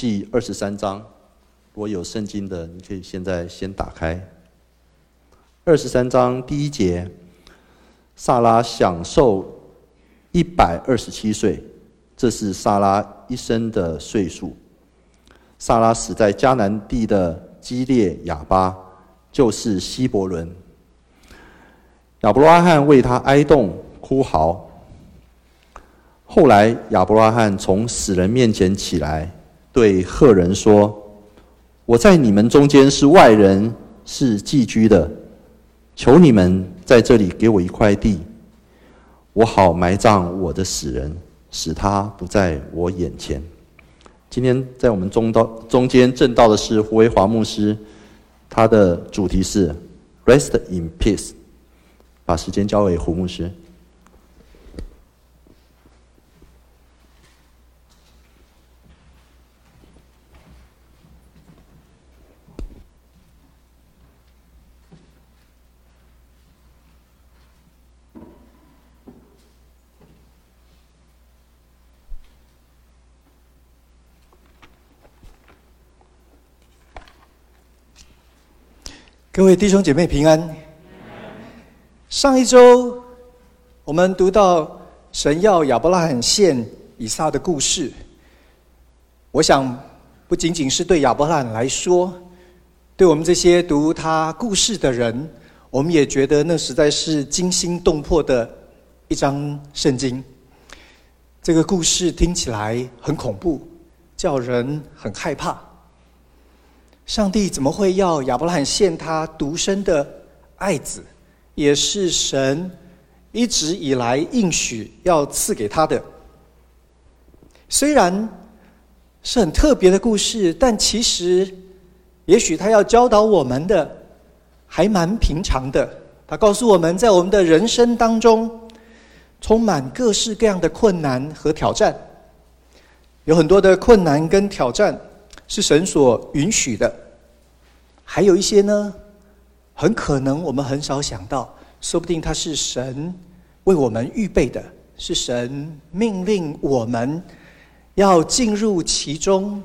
记二十三章，如果有圣经的，你可以现在先打开。二十三章第一节，撒拉享受一百二十七岁，这是撒拉一生的岁数。撒拉死在迦南地的基列雅巴，就是希伯伦。亚伯拉罕为他哀恸哭嚎。后来亚伯拉罕从死人面前起来，对赫人说：“我在你们中间是外人，是寄居的。求你们在这里给我一块地，我好埋葬我的死人，使他不在我眼前。”今天在我们中道中间证道的是胡维华牧师，他的主题是 “Rest in Peace”。把时间交给胡牧师。各位弟兄姐妹平安。上一周我们读到神要亚伯拉罕献以撒的故事，我想不仅仅是对亚伯拉罕来说，对我们这些读他故事的人，我们也觉得那实在是惊心动魄的一章圣经。这个故事听起来很恐怖，叫人很害怕。上帝怎么会要亚伯拉罕献他独生的爱子？也是神一直以来应许要赐给他的。虽然是很特别的故事，但其实也许他要教导我们的还蛮平常的。他告诉我们在我们的人生当中，充满各式各样的困难和挑战，有很多的困难跟挑战。是神所允许的，还有一些呢，很可能我们很少想到，说不定它是神为我们预备的，是神命令我们要进入其中。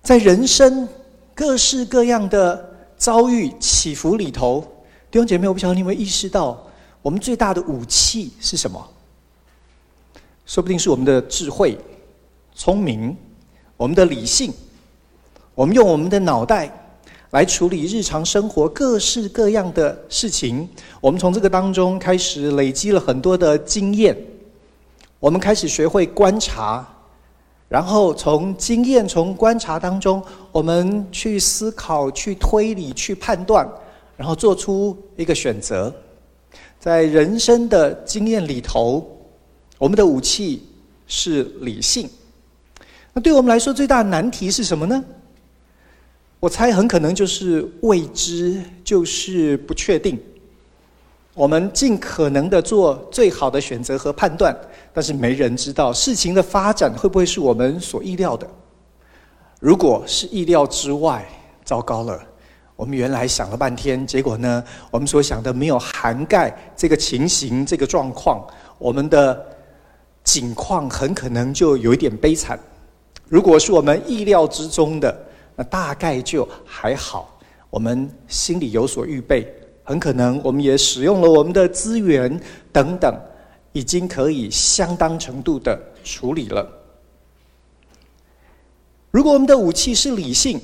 在人生各式各样的遭遇起伏里头，弟兄姐妹，我不晓得你有没有意识到，我们最大的武器是什么？说不定是我们的智慧、聪明。我们的理性，我们用我们的脑袋来处理日常生活各式各样的事情。我们从这个当中开始累积了很多的经验，我们开始学会观察，然后从经验、从观察当中，我们去思考、去推理、去判断，然后做出一个选择。在人生的经验里头，我们的武器是理性。那对我们来说，最大的难题是什么呢？我猜很可能就是未知，就是不确定。我们尽可能的做最好的选择和判断，但是没人知道事情的发展会不会是我们所意料的。如果是意料之外，糟糕了。我们原来想了半天，结果呢，我们所想的没有涵盖这个情形、这个状况，我们的境况很可能就有一点悲惨。如果是我们意料之中的，那大概就还好。我们心里有所预备，很可能我们也使用了我们的资源等等，已经可以相当程度的处理了。如果我们的武器是理性，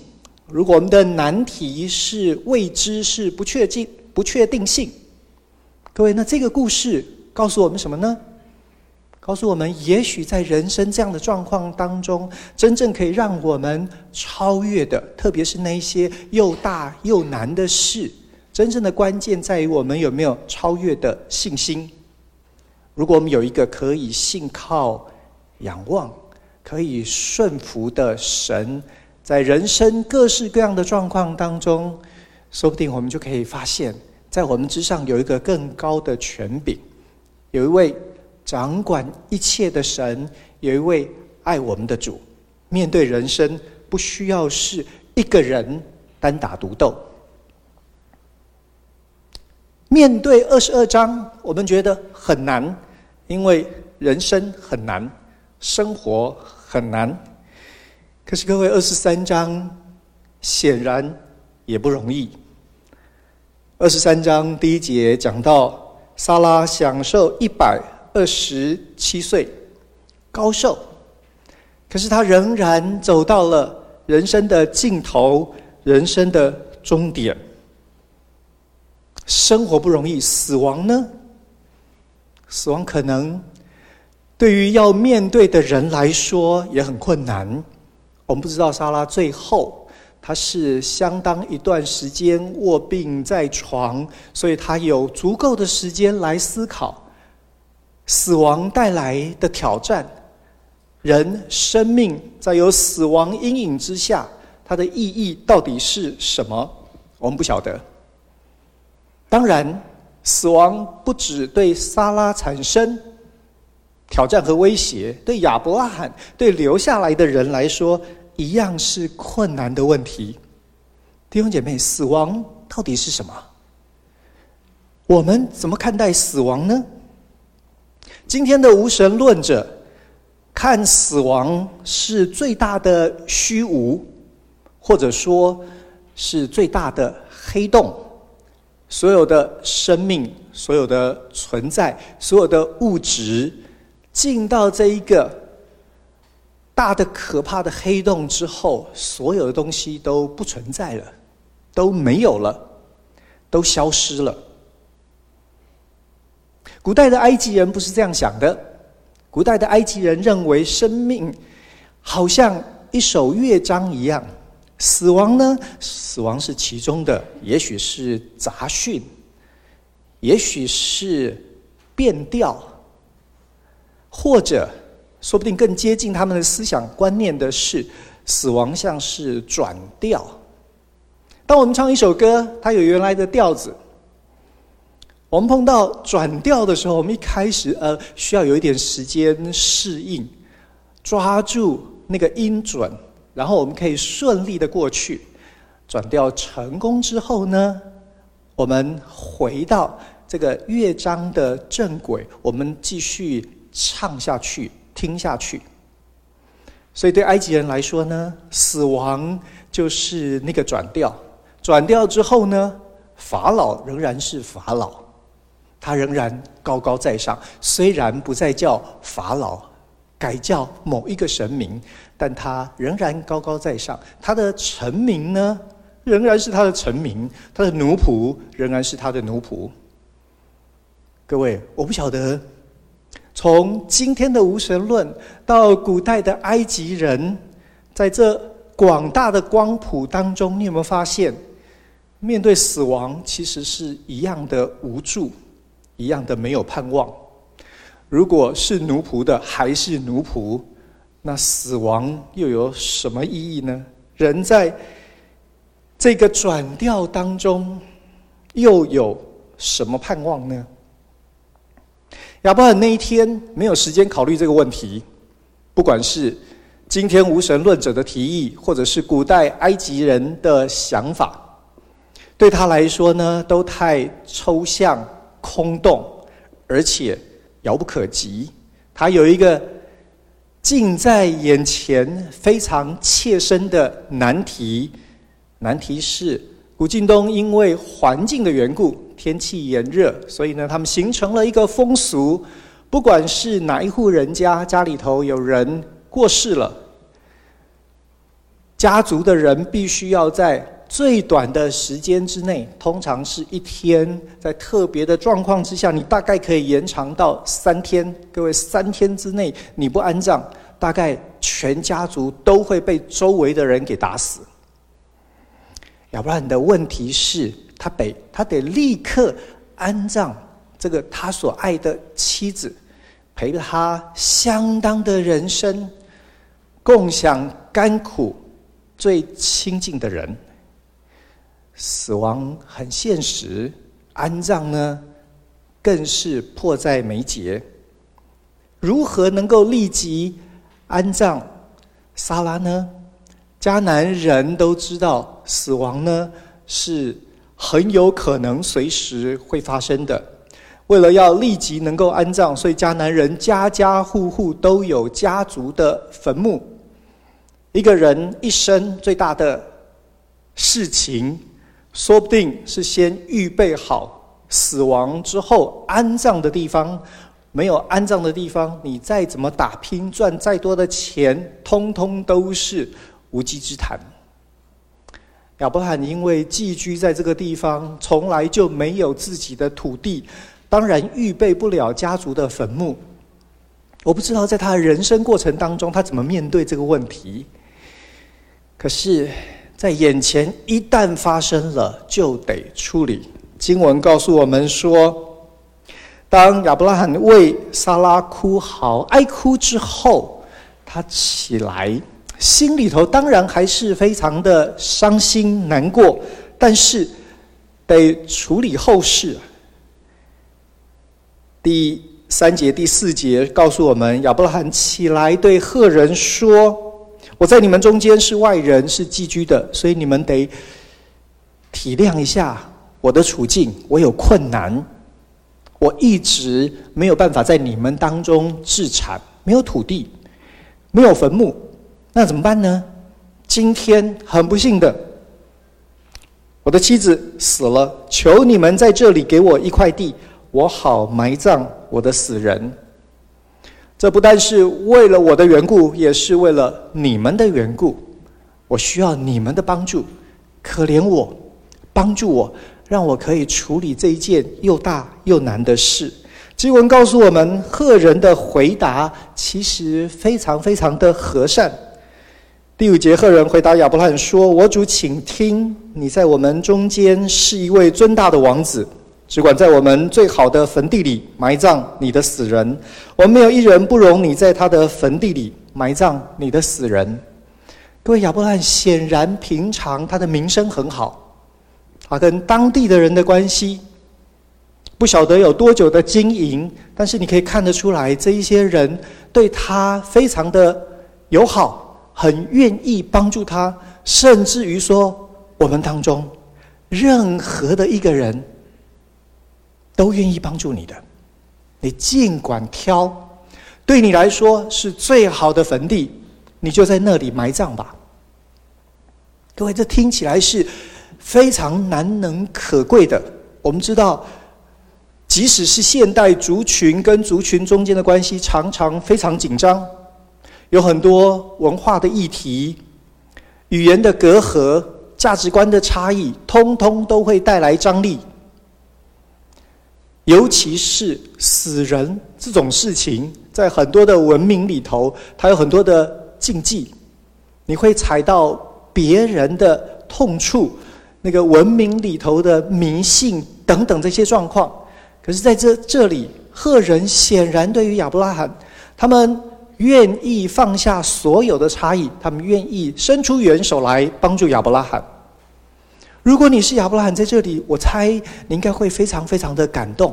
如果我们的难题是未知、是不确定、不确定性，各位，那这个故事告诉我们什么呢？告诉我们，也许在人生这样的状况当中，真正可以让我们超越的，特别是那些又大又难的事，真正的关键在于我们有没有超越的信心。如果我们有一个可以信靠、仰望、可以顺服的神，在人生各式各样的状况当中，说不定我们就可以发现，在我们之上有一个更高的权柄，有一位。掌管一切的神，有一位爱我们的主。面对人生，不需要是一个人单打独斗。面对二十二章，我们觉得很难，因为人生很难，生活很难。可是各位，二十三章显然也不容易。二十三章第一节讲到，撒拉享受一百二十七岁，高寿。可是他仍然走到了人生的尽头，人生的终点。生活不容易，死亡呢？死亡可能对于要面对的人来说也很困难。我们不知道莎拉最后他是相当一段时间卧病在床，所以他有足够的时间来思考死亡带来的挑战。人生命在有死亡阴影之下，它的意义到底是什么？我们不晓得。当然，死亡不只对撒拉产生挑战和威胁，对亚伯拉罕、对留下来的人来说，一样是困难的问题。弟兄姐妹，死亡到底是什么？我们怎么看待死亡呢？今天的无神论者。看死亡是最大的虚无，或者说是最大的黑洞。所有的生命、所有的存在、所有的物质，进到这一个大的可怕的黑洞之后，所有的东西都不存在了，都没有了，都消失了。古代的埃及人不是这样想的。古代的埃及人认为，生命好像一首乐章一样，死亡呢？死亡是其中的，也许是杂讯，也许是变调，或者说不定更接近他们的思想观念的是，死亡像是转调。当我们唱一首歌，它有原来的调子。我们碰到转调的时候，我们一开始呃需要有一点时间适应，抓住那个音准，然后我们可以顺利的过去。转调成功之后呢，我们回到这个乐章的正轨，我们继续唱下去，听下去。所以对埃及人来说呢，死亡就是那个转调。转调之后呢，法老仍然是法老。他仍然高高在上，虽然不再叫法老，改叫某一个神明，但他仍然高高在上。他的臣民呢，仍然是他的臣民；他的奴仆仍然是他的奴仆。各位，我不晓得，从今天的无神论到古代的埃及人，在这广大的光谱当中，你有没有发现，面对死亡其实是一样的无助？一样的没有盼望。如果是奴仆的还是奴仆，那死亡又有什么意义呢？人在这个转调当中，又有什么盼望呢？亚伯拉罕那一天没有时间考虑这个问题，不管是今天无神论者的提议，或者是古代埃及人的想法，对他来说呢，都太抽象。空洞，而且遥不可及。他有一个近在眼前、非常切身的难题。难题是，古晋东因为环境的缘故，天气炎热，所以呢，他们形成了一个风俗：不管是哪一户人家，家里头有人过世了，家族的人必须要在。最短的时间之内，通常是一天。在特别的状况之下，你大概可以延长到三天。各位，三天之内你不安葬，大概全家族都会被周围的人给打死。要不然，你的问题是，他得他得立刻安葬这个他所爱的妻子，陪了他相当的人生，共享甘苦，最亲近的人。死亡很现实，安葬呢，更是迫在眉睫。如何能够立即安葬莎拉呢？迦南人都知道，死亡呢是很有可能随时会发生的。为了要立即能够安葬，所以迦南人家家户户都有家族的坟墓。一个人一生最大的事情，说不定是先预备好死亡之后安葬的地方。没有安葬的地方，你再怎么打拼，赚再多的钱，通通都是无稽之谈。亚伯罕因为寄居在这个地方，从来就没有自己的土地，当然预备不了家族的坟墓。我不知道在他人生过程当中，他怎么面对这个问题。可是，在眼前一旦发生了，就得处理。经文告诉我们说。当亚伯拉罕为撒拉哭嚎、哀哭之后，他起来，心里头当然还是非常的伤心难过，但是得处理后事。第三节、第四节告诉我们，亚伯拉罕起来对赫人说：“我在你们中间是外人，是寄居的，所以你们得体谅一下我的处境，我有困难。”我一直没有办法在你们当中置产，没有土地，没有坟墓，那怎么办呢？今天很不幸的，我的妻子死了，求你们在这里给我一块地，我好埋葬我的死人。这不但是为了我的缘故，也是为了你们的缘故。我需要你们的帮助，可怜我，帮助我。让我可以处理这一件又大又难的事。经文告诉我们，赫人的回答其实非常非常的和善。第五节，赫人回答亚伯拉罕说：“我主，请听，你在我们中间是一位尊大的王子，只管在我们最好的坟地里埋葬你的死人。我们没有一人不容你在他的坟地里埋葬你的死人。”各位，亚伯拉罕显然平常他的名声很好。他跟当地的人的关系不晓得有多久的经营，但是你可以看得出来，这一些人对他非常的友好，很愿意帮助他，甚至于说，我们当中任何的一个人都愿意帮助你的，你尽管挑，对你来说是最好的坟地，你就在那里埋葬吧。各位，这听起来是。非常难能可贵的。我们知道，即使是现代族群跟族群中间的关系，常常非常紧张，有很多文化的议题、语言的隔阂、价值观的差异，通通都会带来张力。尤其是死人这种事情，在很多的文明里头，它有很多的禁忌，你会踩到别人的痛处。那个文明里头的迷信等等这些状况，可是在这这里，赫人显然对于亚伯拉罕，他们愿意放下所有的差异，他们愿意伸出援手来帮助亚伯拉罕。如果你是亚伯拉罕在这里，我猜你应该会非常非常的感动。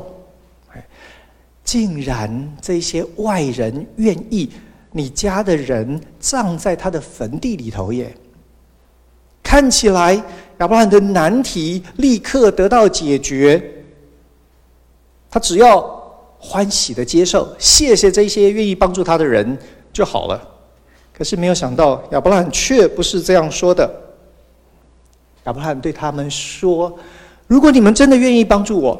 竟然这些外人愿意你家的人葬在他的坟地里头耶？看起来亚伯拉罕的难题立刻得到解决，他只要欢喜的接受，谢谢这些愿意帮助他的人就好了。可是没有想到，亚伯拉罕却不是这样说的。亚伯拉罕对他们说：“如果你们真的愿意帮助我，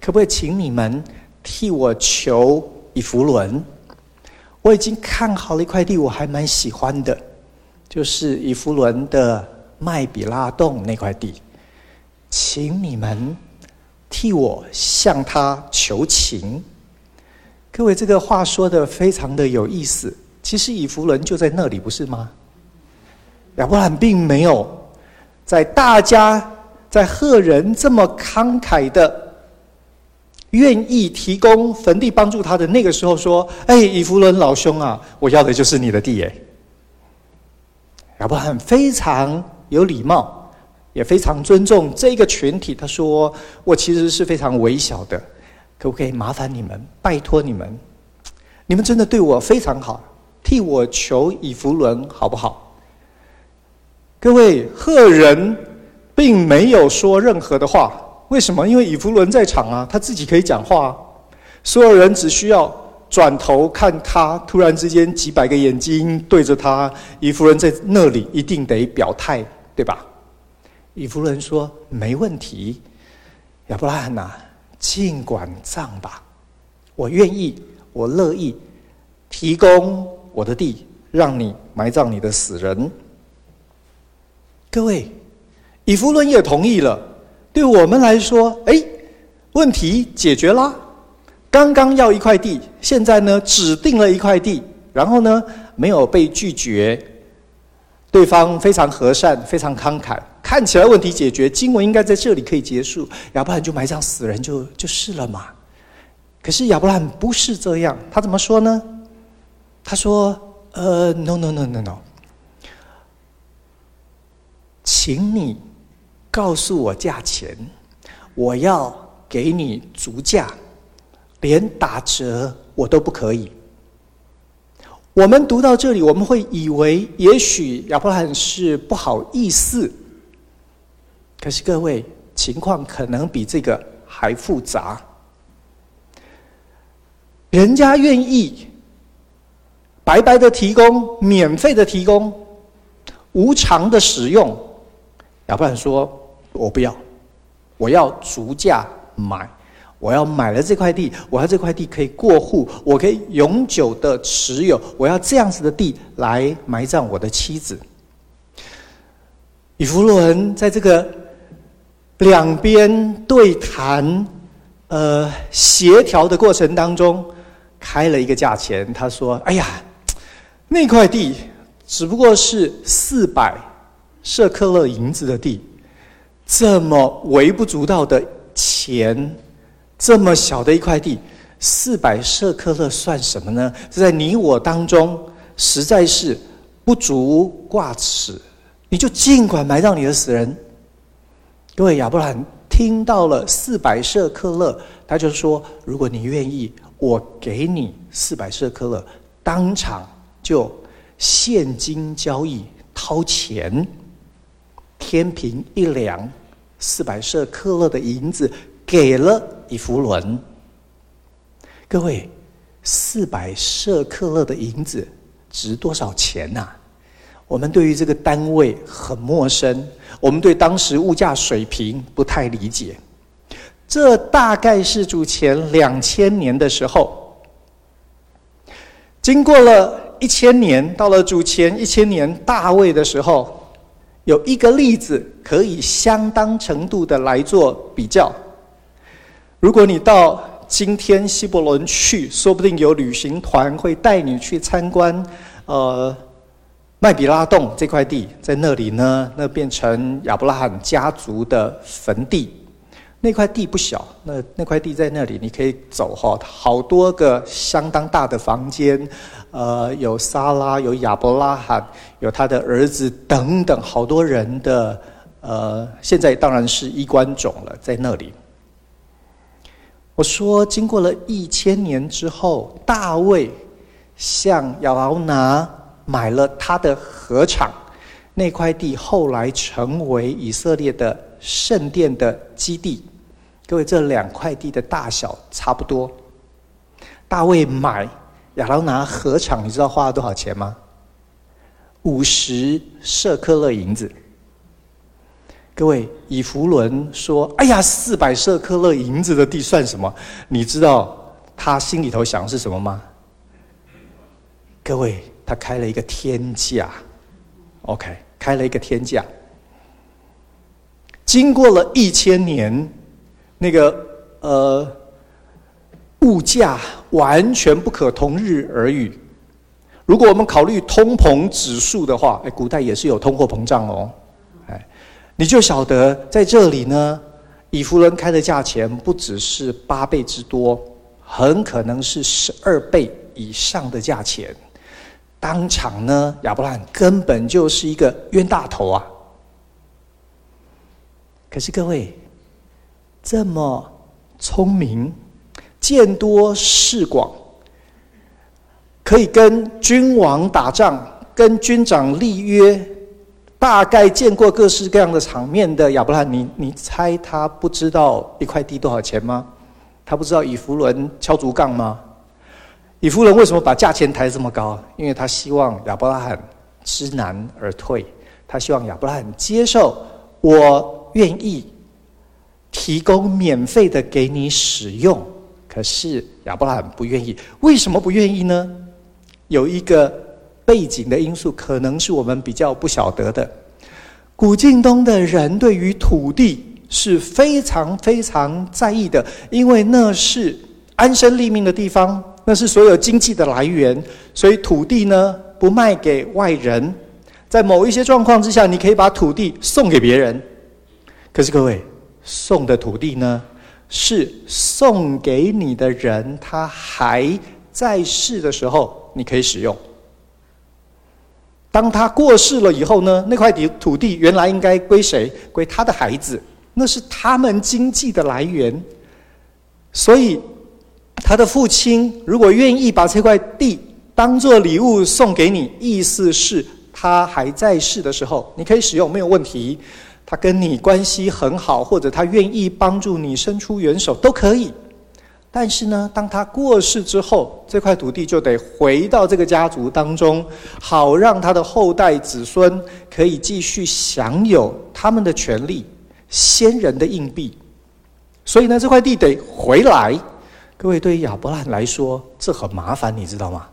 可不可以请你们替我求以弗伦？我已经看好了一块地，我还蛮喜欢的，就是以弗伦的。”麦比拉洞那块地，请你们替我向他求情。各位，这个话说得非常的有意思。其实以弗伦就在那里，不是吗？亚伯兰并没有在大家在赫人这么慷慨的愿意提供坟地帮助他的那个时候说：“哎，以弗伦老兄啊，我要的就是你的地。”耶，亚伯兰非常。有礼貌，也非常尊重这个群体。他说：“我其实是非常微小的，可不可以麻烦你们，拜托你们，你们真的对我非常好，替我求以弗伦好不好？”各位，赫人并没有说任何的话。为什么？因为以弗伦在场啊，他自己可以讲话。所有人只需要转头看他，突然之间几百个眼睛对着他，以弗伦在那里一定得表态，对吧？以弗伦说：“没问题，亚伯拉罕呐、尽管葬吧，我愿意，我乐意提供我的地，让你埋葬你的死人。”各位，以弗伦也同意了。对我们来说，哎，问题解决啦。刚刚要一块地，现在呢，指定了一块地，然后呢，没有被拒绝，对方非常和善，非常慷慨。看起来问题解决，经文应该在这里可以结束，亚伯兰就埋葬死人就就是了嘛。可是亚伯兰不是这样，他怎么说呢？他说：“呃，no no no no no，请你告诉我价钱，我要给你足价，连打折我都不可以。”我们读到这里，我们会以为也许亚伯兰是不好意思。可是各位，情况可能比这个还复杂。人家愿意白白的提供、免费的提供、无偿的使用，亚伯兰说：“我不要，我要足价买，我要买了这块地，我要这块地可以过户，我可以永久的持有，我要这样子的地来埋葬我的妻子。”以弗伦在这个。两边对谈，呃，协调的过程当中，开了一个价钱。他说：“哎呀，那块地只不过是四百舍克勒银子的地，这么微不足道的钱，这么小的一块地，四百舍克勒算什么呢？这在你我当中实在是不足挂齿。你就尽管埋葬你的死人。”各位亚伯兰听到了四百舍克勒，他就说：“如果你愿意，我给你四百舍克勒，当场就现金交易，掏钱，天平一量，四百舍克勒的银子给了以弗伦。各位，四百舍克勒的银子值多少钱呐、啊？我们对于这个单位很陌生。”我们对当时物价水平不太理解，这大概是主前两千年的时候。经过了一千年，到了主前一千年大卫的时候，有一个例子可以相当程度的来做比较。如果你到今天希伯伦去，说不定有旅行团会带你去参观，呃。麦比拉洞这块地在那里呢，那变成亚伯拉罕家族的坟地。那块地不小，那那块地在那里，你可以走哈，好多个相当大的房间，呃，有撒拉，有亚伯拉罕，有他的儿子等等，好多人的，呃，现在当然是衣冠冢了，在那里。我说，经过了一千年之后，大卫向亚劳拿。买了他的禾场，那块地后来成为以色列的圣殿的基地。各位，这两块地的大小差不多。大卫买亚劳拿禾场，你知道花了多少钱吗？五十舍克勒银子。各位，以弗伦说：“哎呀，四百舍克勒银子的地算什么？”你知道他心里头想的是什么吗？各位。他开了一个天价，OK，开了一个天价。经过了一千年，那个呃，物价完全不可同日而语。如果我们考虑通膨指数的话，哎，古代也是有通货膨胀哦，哎，你就晓得在这里呢，以弗伦开的价钱不只是八倍之多，很可能是十二倍以上的价钱。当场呢，亚伯兰根本就是一个冤大头啊！可是各位这么聪明、见多识广，可以跟君王打仗、跟军长立约，大概见过各式各样的场面的亚伯拉罕，你你猜他不知道一块地多少钱吗？他不知道以弗伦敲竹杠吗？以弗伦为什么把价钱抬这么高？因为他希望亚伯拉罕知难而退，他希望亚伯拉罕接受，我愿意提供免费的给你使用。可是亚伯拉罕不愿意，为什么不愿意呢？有一个背景的因素，可能是我们比较不晓得的。古近东的人对于土地是非常非常在意的，因为那是安身立命的地方。那是所有经济的来源，所以土地呢，不卖给外人，在某一些状况之下，你可以把土地送给别人。可是各位，送的土地呢，是送给你的人他还在世的时候，你可以使用。当他过世了以后呢，那块地土地原来应该归谁？归他的孩子，那是他们经济的来源，所以。他的父亲如果愿意把这块地当做礼物送给你，意思是他还在世的时候，你可以使用没有问题。他跟你关系很好，或者他愿意帮助你伸出援手都可以。但是呢，当他过世之后，这块土地就得回到这个家族当中，好让他的后代子孙可以继续享有他们的权利，先人的硬币。所以呢，这块地得回来。各位，对于亚伯兰来说，这很麻烦，你知道吗？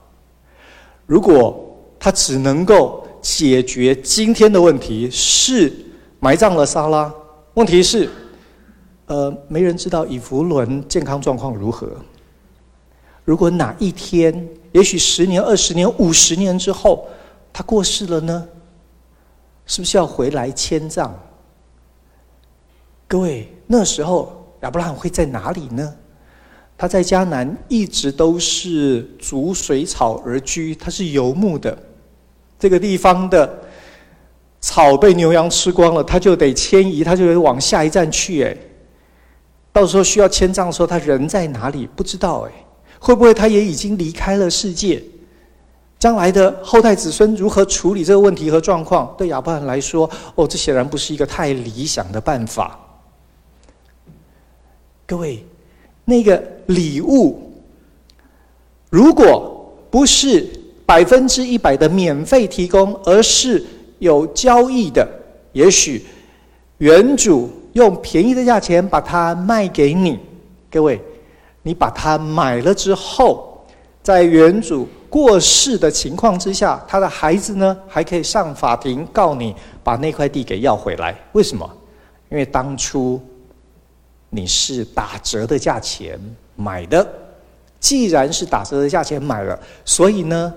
如果他只能够解决今天的问题，是埋葬了莎拉。问题是，呃，没人知道以弗伦健康状况如何。如果哪一天，也许十年、二十年、五十年之后，他过世了呢？是不是要回来迁葬？各位，那时候亚伯拉罕会在哪里呢？他在迦南一直都是逐水草而居，他是游牧的。这个地方的草被牛羊吃光了，他就得迁移，他就得往下一站去。哎，到时候需要迁葬的时候，他人在哪里？不知道。哎，会不会他也已经离开了世界？将来的后代子孙如何处理这个问题和状况？对亚伯兰来说，哦，这显然不是一个太理想的办法。各位。那个礼物，如果不是百分之一百的免费提供，而是有交易的，也许原主用便宜的价钱把它卖给你。各位，你把它买了之后，在原主过世的情况之下，他的孩子呢，还可以上法庭告你，把那块地给要回来。为什么？因为当初。你是打折的价钱买的，既然是打折的价钱买了，所以呢，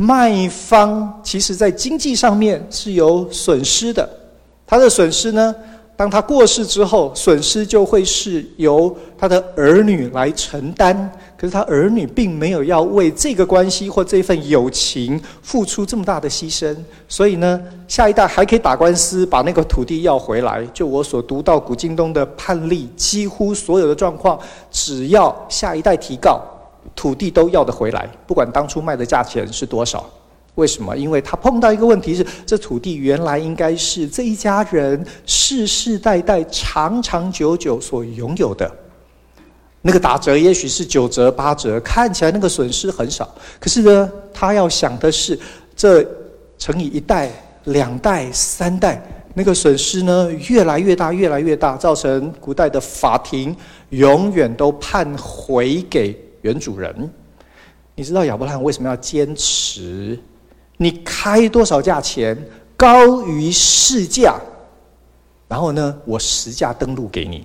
卖方其实在经济上面是有损失的。他的损失呢，当他过世之后，损失就会是由他的儿女来承担。可是他儿女并没有要为这个关系或这份友情付出这么大的牺牲，所以呢，下一代还可以打官司把那个土地要回来。就我所读到古今东的判例，几乎所有的状况，只要下一代提告，土地都要得回来，不管当初卖的价钱是多少。为什么？因为他碰到一个问题是，这土地原来应该是这一家人世世代代长长久久所拥有的。那个打折也许是九折八折，看起来那个损失很少。可是呢，他要想的是，这乘以一代、两代、三代，那个损失呢越来越大，越来越大，造成古代的法庭永远都判回给原主人。你知道亚伯拉罕为什么要坚持？你开多少价钱高于市价，然后呢，我实价登录给你，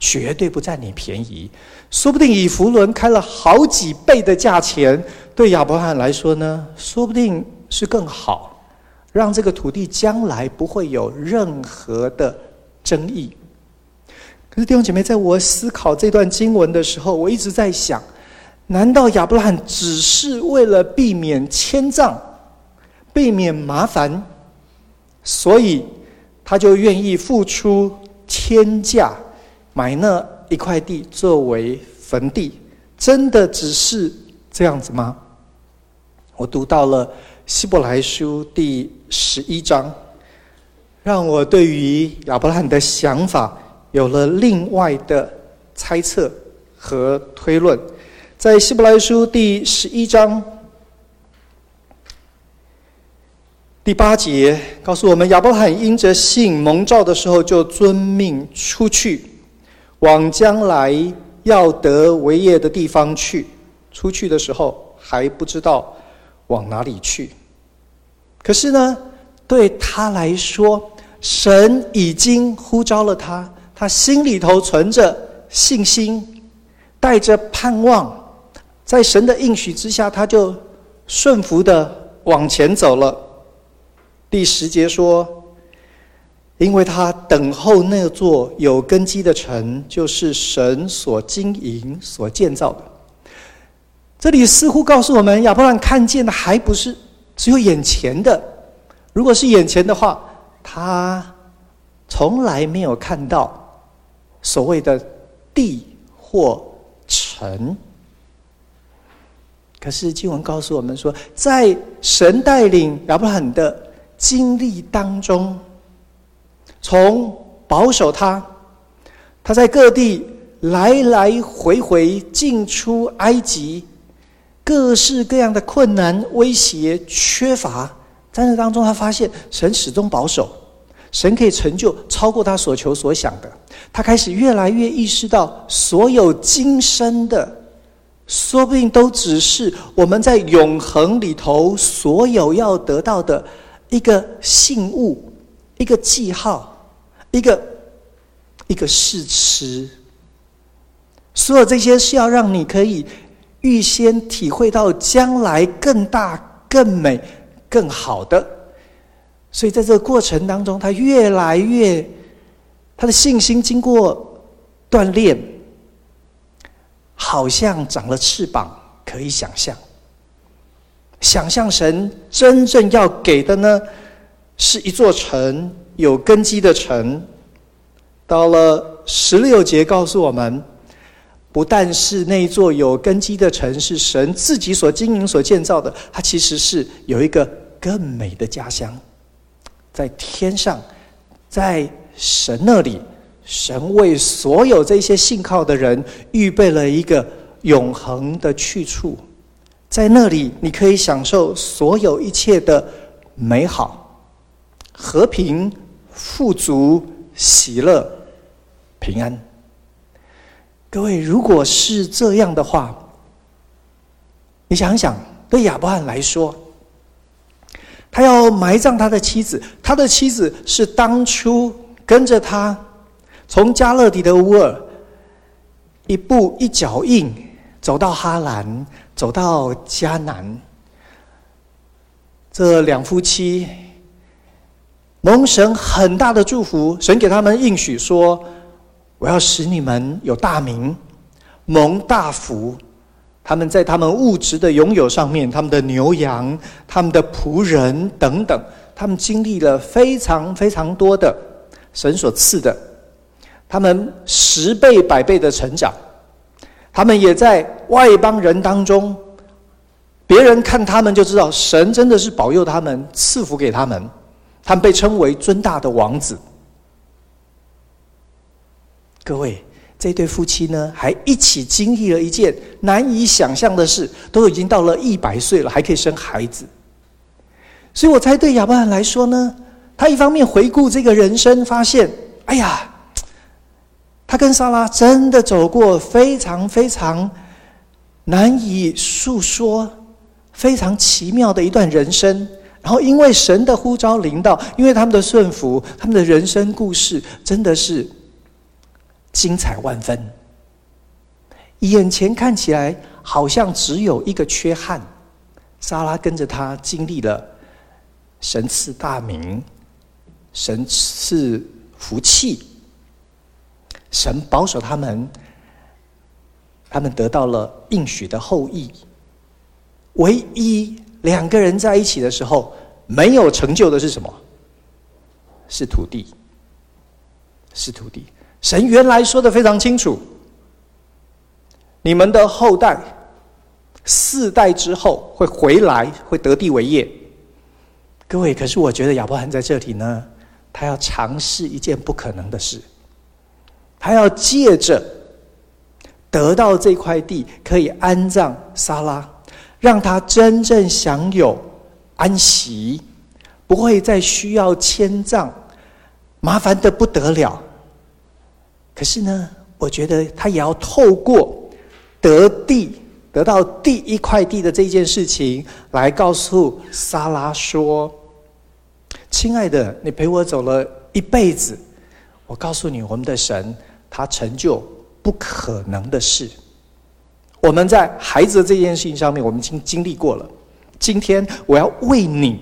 绝对不占你便宜。说不定以弗伦开了好几倍的价钱，对亚伯拉罕来说呢，说不定是更好，让这个土地将来不会有任何的争议。可是弟兄姐妹，在我思考这段经文的时候，我一直在想。难道亚伯拉罕只是为了避免迁葬、避免麻烦，所以他就愿意付出天价买那一块地作为坟地？真的只是这样子吗？我读到了希伯来书第十一章，让我对于亚伯拉罕的想法有了另外的猜测和推论。在希伯来书第十一章第八节告诉我们，亚伯拉罕因着信蒙召的时候，就遵命出去，往将来要得为业的地方去。出去的时候还不知道往哪里去，可是呢，对他来说，神已经呼召了他，他心里头存着信心，带着盼望。在神的应许之下，他就顺服的往前走了。第十节说：“因为他等候那座有根基的城，就是神所经营、所建造的。”这里似乎告诉我们，亚伯兰看见的还不是只有眼前的。如果是眼前的话，他从来没有看到所谓的地或城。可是经文告诉我们说，在神带领亚伯兰的经历当中，从保守他，他在各地来来回回进出埃及，各式各样的困难、威胁、缺乏，在那当中，他发现神始终保守，神可以成就超过他所求所想的。他开始越来越意识到，所有今生的。说不定都只是我们在永恒里头所有要得到的一个信物、一个记号、一个一个试吃。所有这些是要让你可以预先体会到将来更大、更美、更好的。所以在这个过程当中，他越来越他的信心经过锻炼。好像长了翅膀，可以想象。想象神真正要给的呢，是一座城，有根基的城。到了十六节，告诉我们，不但是那座有根基的城是神自己所经营、所建造的，它其实是有一个更美的家乡，在天上，在神那里。神为所有这些信靠的人预备了一个永恒的去处，在那里你可以享受所有一切的美好、和平、富足、喜乐、平安。各位，如果是这样的话，你想想，对亚伯兰来说，他要埋葬他的妻子，他的妻子是当初跟着他。从加勒底的乌尔，一步一脚印走到哈兰，走到迦南。这两夫妻蒙神很大的祝福，神给他们应许说：“我要使你们有大名，蒙大福。他们在他们物质的拥有上面，他们的牛羊、他们的仆人等等，他们经历了非常非常多的神所赐的。”他们十倍、百倍的成长，他们也在外邦人当中，别人看他们就知道神真的是保佑他们、赐福给他们，他们被称为尊大的王子。各位，这对夫妻呢，还一起经历了一件难以想象的事，都已经到了一百岁了，还可以生孩子。所以我猜，对亚伯兰来说呢，他一方面回顾这个人生，发现，哎呀。他跟莎拉真的走过非常非常难以诉说、非常奇妙的一段人生。然后，因为神的呼召临到，因为他们的顺服，他们的人生故事真的是精彩万分。眼前看起来好像只有一个缺憾，莎拉跟着他经历了神赐大名、神赐福气。神保守他们，他们得到了应许的后裔。唯一两个人在一起的时候没有成就的是什么？是土地，是土地。神原来说的非常清楚，你们的后代四代之后会回来，会得地为业。各位，可是我觉得亚伯兰在这里呢，他要尝试一件不可能的事。他要借着得到这块地，可以安葬撒拉，让他真正享有安息，不会再需要迁葬，麻烦的不得了。可是呢，我觉得他也要透过得地，得到第一块地的这件事情，来告诉撒拉说：“亲爱的，你陪我走了一辈子，我告诉你，我们的神他成就不可能的事。我们在孩子这件事情上面，我们已经经历过了。今天我要为你，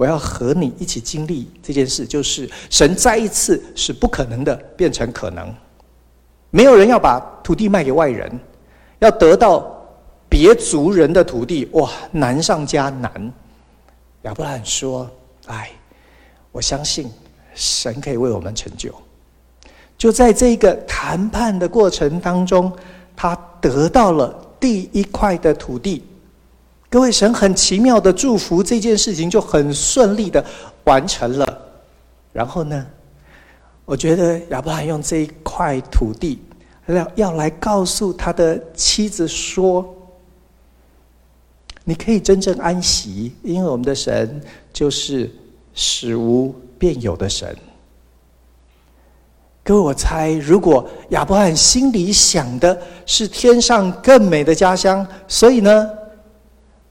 我要和你一起经历这件事，就是神再一次使不可能的变成可能。”没有人要把土地卖给外人，要得到别族人的土地，哇，难上加难。亚伯兰说：“哎，我相信神可以为我们成就。”就在这个谈判的过程当中，他得到了第一块的土地。各位，神很奇妙的祝福，这件事情就很顺利的完成了。然后呢？我觉得亚伯拉罕用这一块土地，要要来告诉他的妻子说：“你可以真正安息，因为我们的神就是使无变有的神。”各位，我猜，如果亚伯拉罕心里想的是天上更美的家乡，所以呢，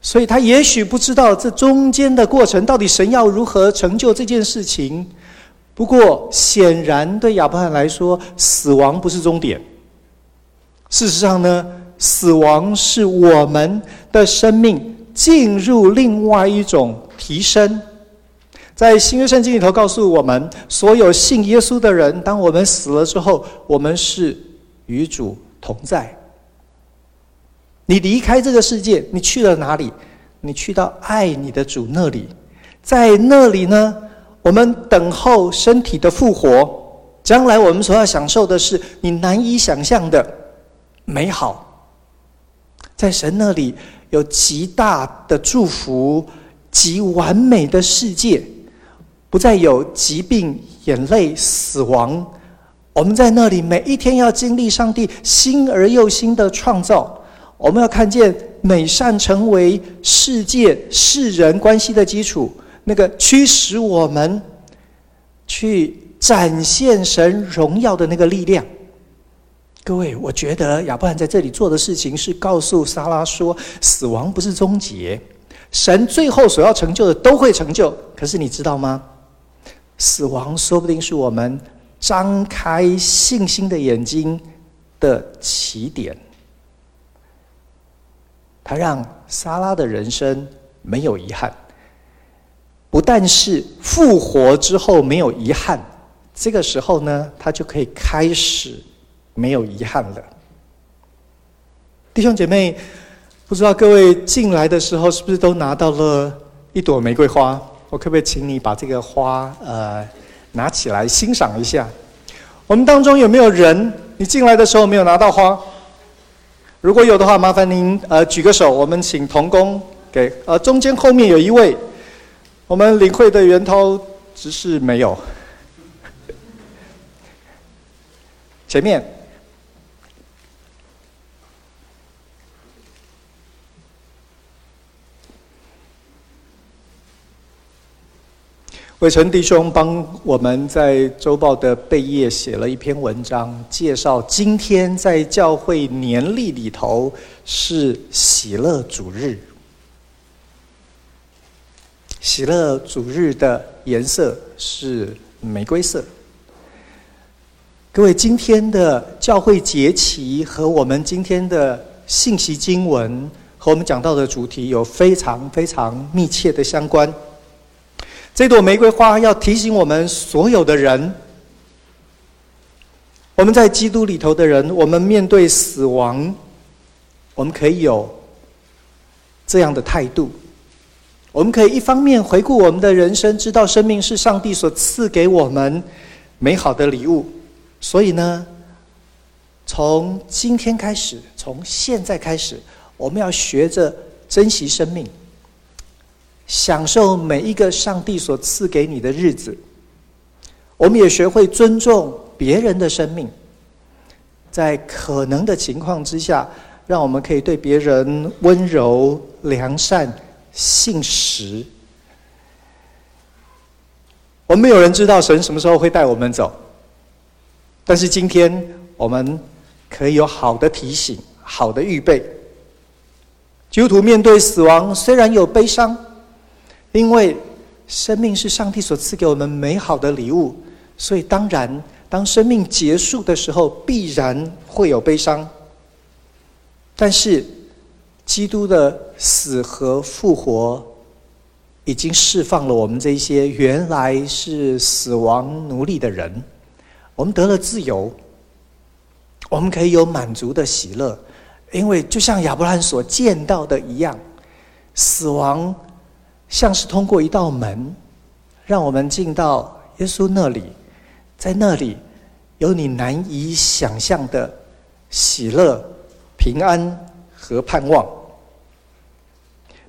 所以他也许不知道这中间的过程到底神要如何成就这件事情。不过，显然对亚伯拉罕来说，死亡不是终点。事实上呢，死亡是我们的生命进入另外一种提升。在新约圣经里头告诉我们，所有信耶稣的人，当我们死了之后，我们是与主同在。你离开这个世界，你去了哪里？你去到爱你的主那里，在那里呢？我们等候身体的复活，将来我们所要享受的是你难以想象的美好。在神那里有极大的祝福，极完美的世界，不再有疾病、眼泪、死亡。我们在那里每一天要经历上帝新而又新的创造。我们要看见美善成为世界世人关系的基础。那个驱使我们去展现神荣耀的那个力量，各位，我觉得亚伯兰在这里做的事情是告诉撒拉说，死亡不是终结，神最后所要成就的都会成就。可是你知道吗？死亡说不定是我们张开信心的眼睛的起点。他让莎拉的人生没有遗憾。不但是复活之后没有遗憾，这个时候呢，他就可以开始没有遗憾了。弟兄姐妹，不知道各位进来的时候是不是都拿到了一朵玫瑰花？我可不可以请你把这个花呃拿起来欣赏一下？我们当中有没有人你进来的时候没有拿到花？如果有的话，麻烦您呃举个手，我们请童工给呃中间后面有一位。我们领会的源头只是没有。前面，伟成弟兄帮我们在周报的背页写了一篇文章，介绍今天在教会年历里头是喜乐主日。喜乐主日的颜色是玫瑰色。各位，今天的教会节期和我们今天的信息经文和我们讲到的主题有非常非常密切的相关。这朵玫瑰花要提醒我们所有的人，我们在基督里头的人，我们面对死亡，我们可以有这样的态度。我们可以一方面回顾我们的人生，知道生命是上帝所赐给我们美好的礼物。所以呢，从今天开始，从现在开始，我们要学着珍惜生命，享受每一个上帝所赐给你的日子。我们也学会尊重别人的生命。在可能的情况之下，让我们可以对别人温柔、良善、信实。我们没有人知道神什么时候会带我们走，但是今天我们可以有好的提醒、好的预备。基督徒面对死亡虽然有悲伤，因为生命是上帝所赐给我们美好的礼物，所以当然，当生命结束的时候，必然会有悲伤。但是，基督的死和复活，已经释放了我们这些原来是死亡奴隶的人，我们得了自由，我们可以有满足的喜乐，因为就像亚伯兰所见到的一样，死亡像是通过一道门，让我们进到耶稣那里，在那里有你难以想象的喜乐。平安和盼望。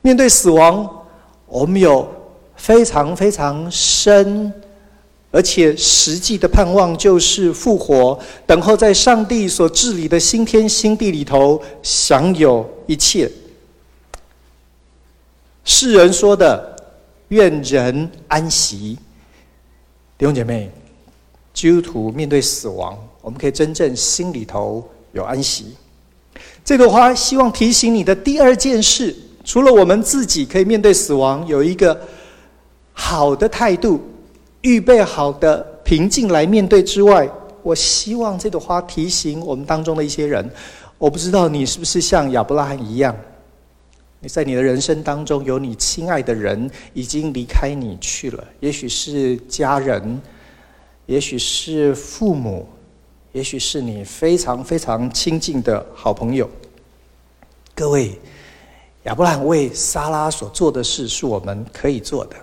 面对死亡，我们有非常非常深而且实际的盼望，就是复活，等候在上帝所治理的新天新地里头享有一切。世人说的“愿人安息”，弟兄姐妹，基督徒面对死亡，我们可以真正心里头有安息。这朵花希望提醒你的第二件事，除了我们自己可以面对死亡，有一个好的态度，预备好的平静来面对之外，我希望这朵花提醒我们当中的一些人。我不知道你是不是像亚伯拉罕一样，你在你的人生当中有你亲爱的人已经离开你去了，也许是家人，也许是父母。也许是你非常非常亲近的好朋友。各位，亚伯兰为撒拉所做的事是我们可以做的。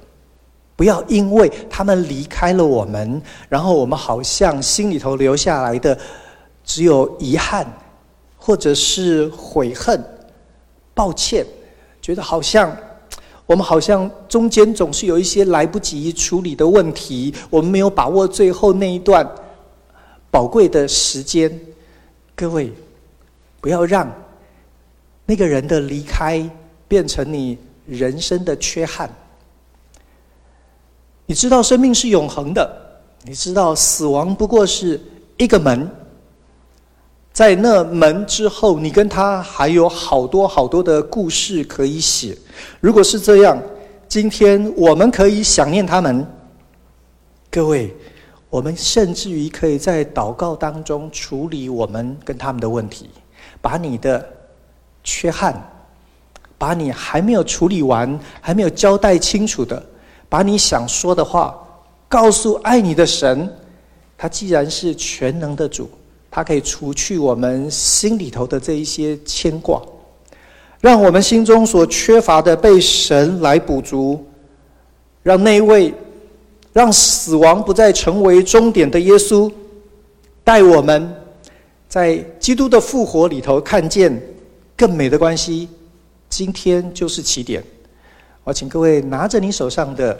不要因为他们离开了我们，然后我们好像心里头留下来的只有遗憾，或者是悔恨、抱歉，觉得好像我们好像中间总是有一些来不及处理的问题，我们没有把握最后那一段。宝贵的时间，各位，不要让那个人的离开变成你人生的缺憾。你知道生命是永恒的，你知道死亡不过是一个门，在那门之后，你跟他还有好多好多的故事可以写。如果是这样，今天我们可以想念他们，各位。我们甚至于可以在祷告当中处理我们跟他们的问题，把你的缺憾，把你还没有处理完、还没有交代清楚的，把你想说的话告诉爱你的神。他既然是全能的主，它可以除去我们心里头的这一些牵挂，让我们心中所缺乏的被神来补足，让那位。让死亡不再成为终点的耶稣，带我们在基督的复活里头看见更美的关系。今天就是起点。我请各位拿着你手上的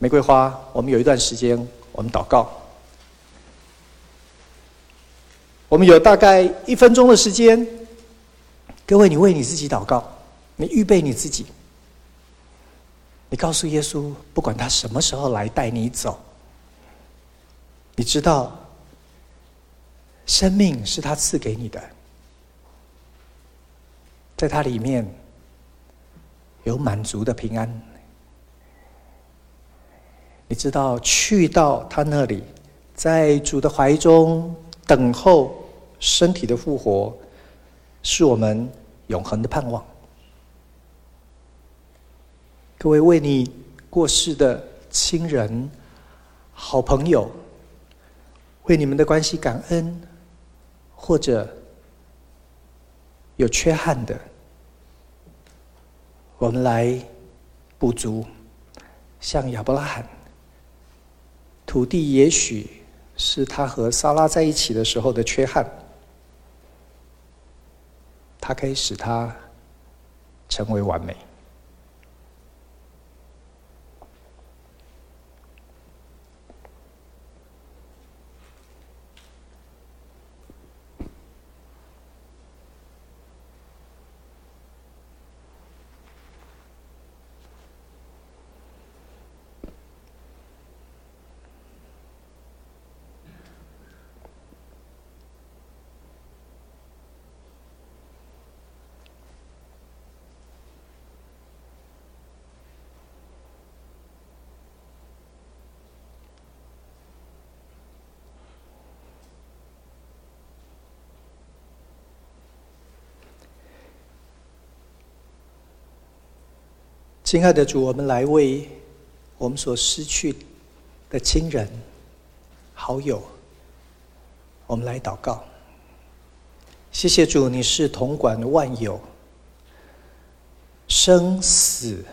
玫瑰花，我们有一段时间，我们祷告。我们有大概一分钟的时间，各位，你为你自己祷告，你预备你自己。你告诉耶稣，不管他什么时候来带你走，你知道，生命是他赐给你的，在他里面有满足的平安。你知道，去到他那里，在主的怀中等候身体的复活，是我们永恒的盼望。各位为你过世的亲人、好朋友，为你们的关系感恩，或者有缺憾的，我们来补足。像亚伯拉罕，土地也许是他和撒拉在一起的时候的缺憾，它可以使它成为完美。亲爱的主，我们来为我们所失去的亲人、好友，我们来祷告。谢谢主，你是统管万有，生死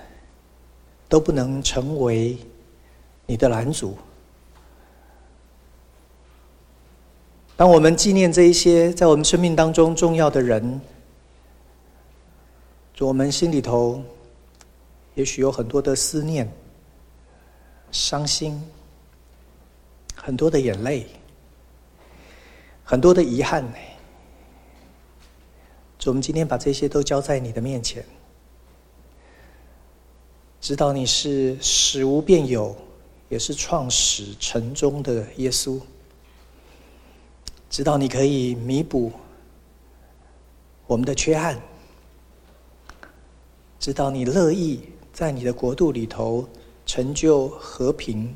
都不能成为你的拦阻。当我们纪念这一些在我们生命当中重要的人，主，我们心里头也许有很多的思念、伤心，很多的眼泪，很多的遗憾。主，我们今天把这些都交在你的面前，知道你是使无变有，也是创始成终的耶稣。知道你可以弥补我们的缺憾，知道你乐意在你的国度里头成就和平。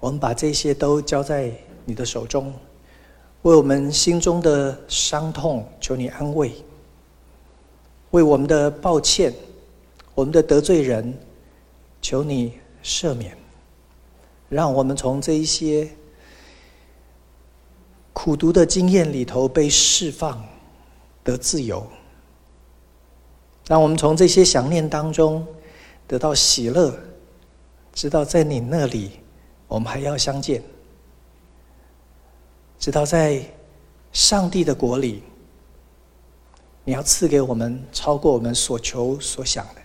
我们把这些都交在你的手中，为我们心中的伤痛求你安慰，为我们的抱歉、我们的得罪人求你赦免，让我们从这一些。苦毒的经验里头被释放，得自由。让我们从这些想念当中得到喜乐，知道在你那里我们还要相见，知道在上帝的国里，你要赐给我们超过我们所求所想的。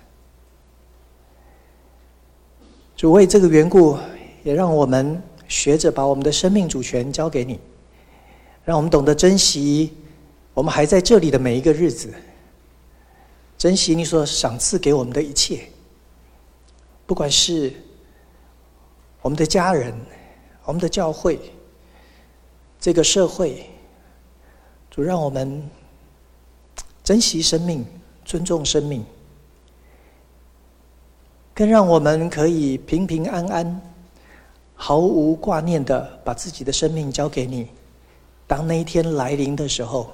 主为这个缘故，也让我们学着把我们的生命主权交给你。让我们懂得珍惜我们还在这里的每一个日子，珍惜你所赏赐给我们的一切，不管是我们的家人、我们的教会、这个社会，主让我们珍惜生命、尊重生命，更让我们可以平平安安、毫无挂念的把自己的生命交给你。当那一天来临的时候，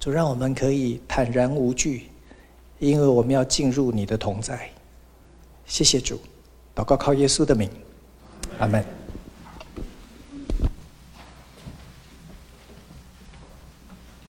就让我们可以坦然无惧，因为我们要进入你的同在。谢谢主，祷告靠耶稣的名，阿门。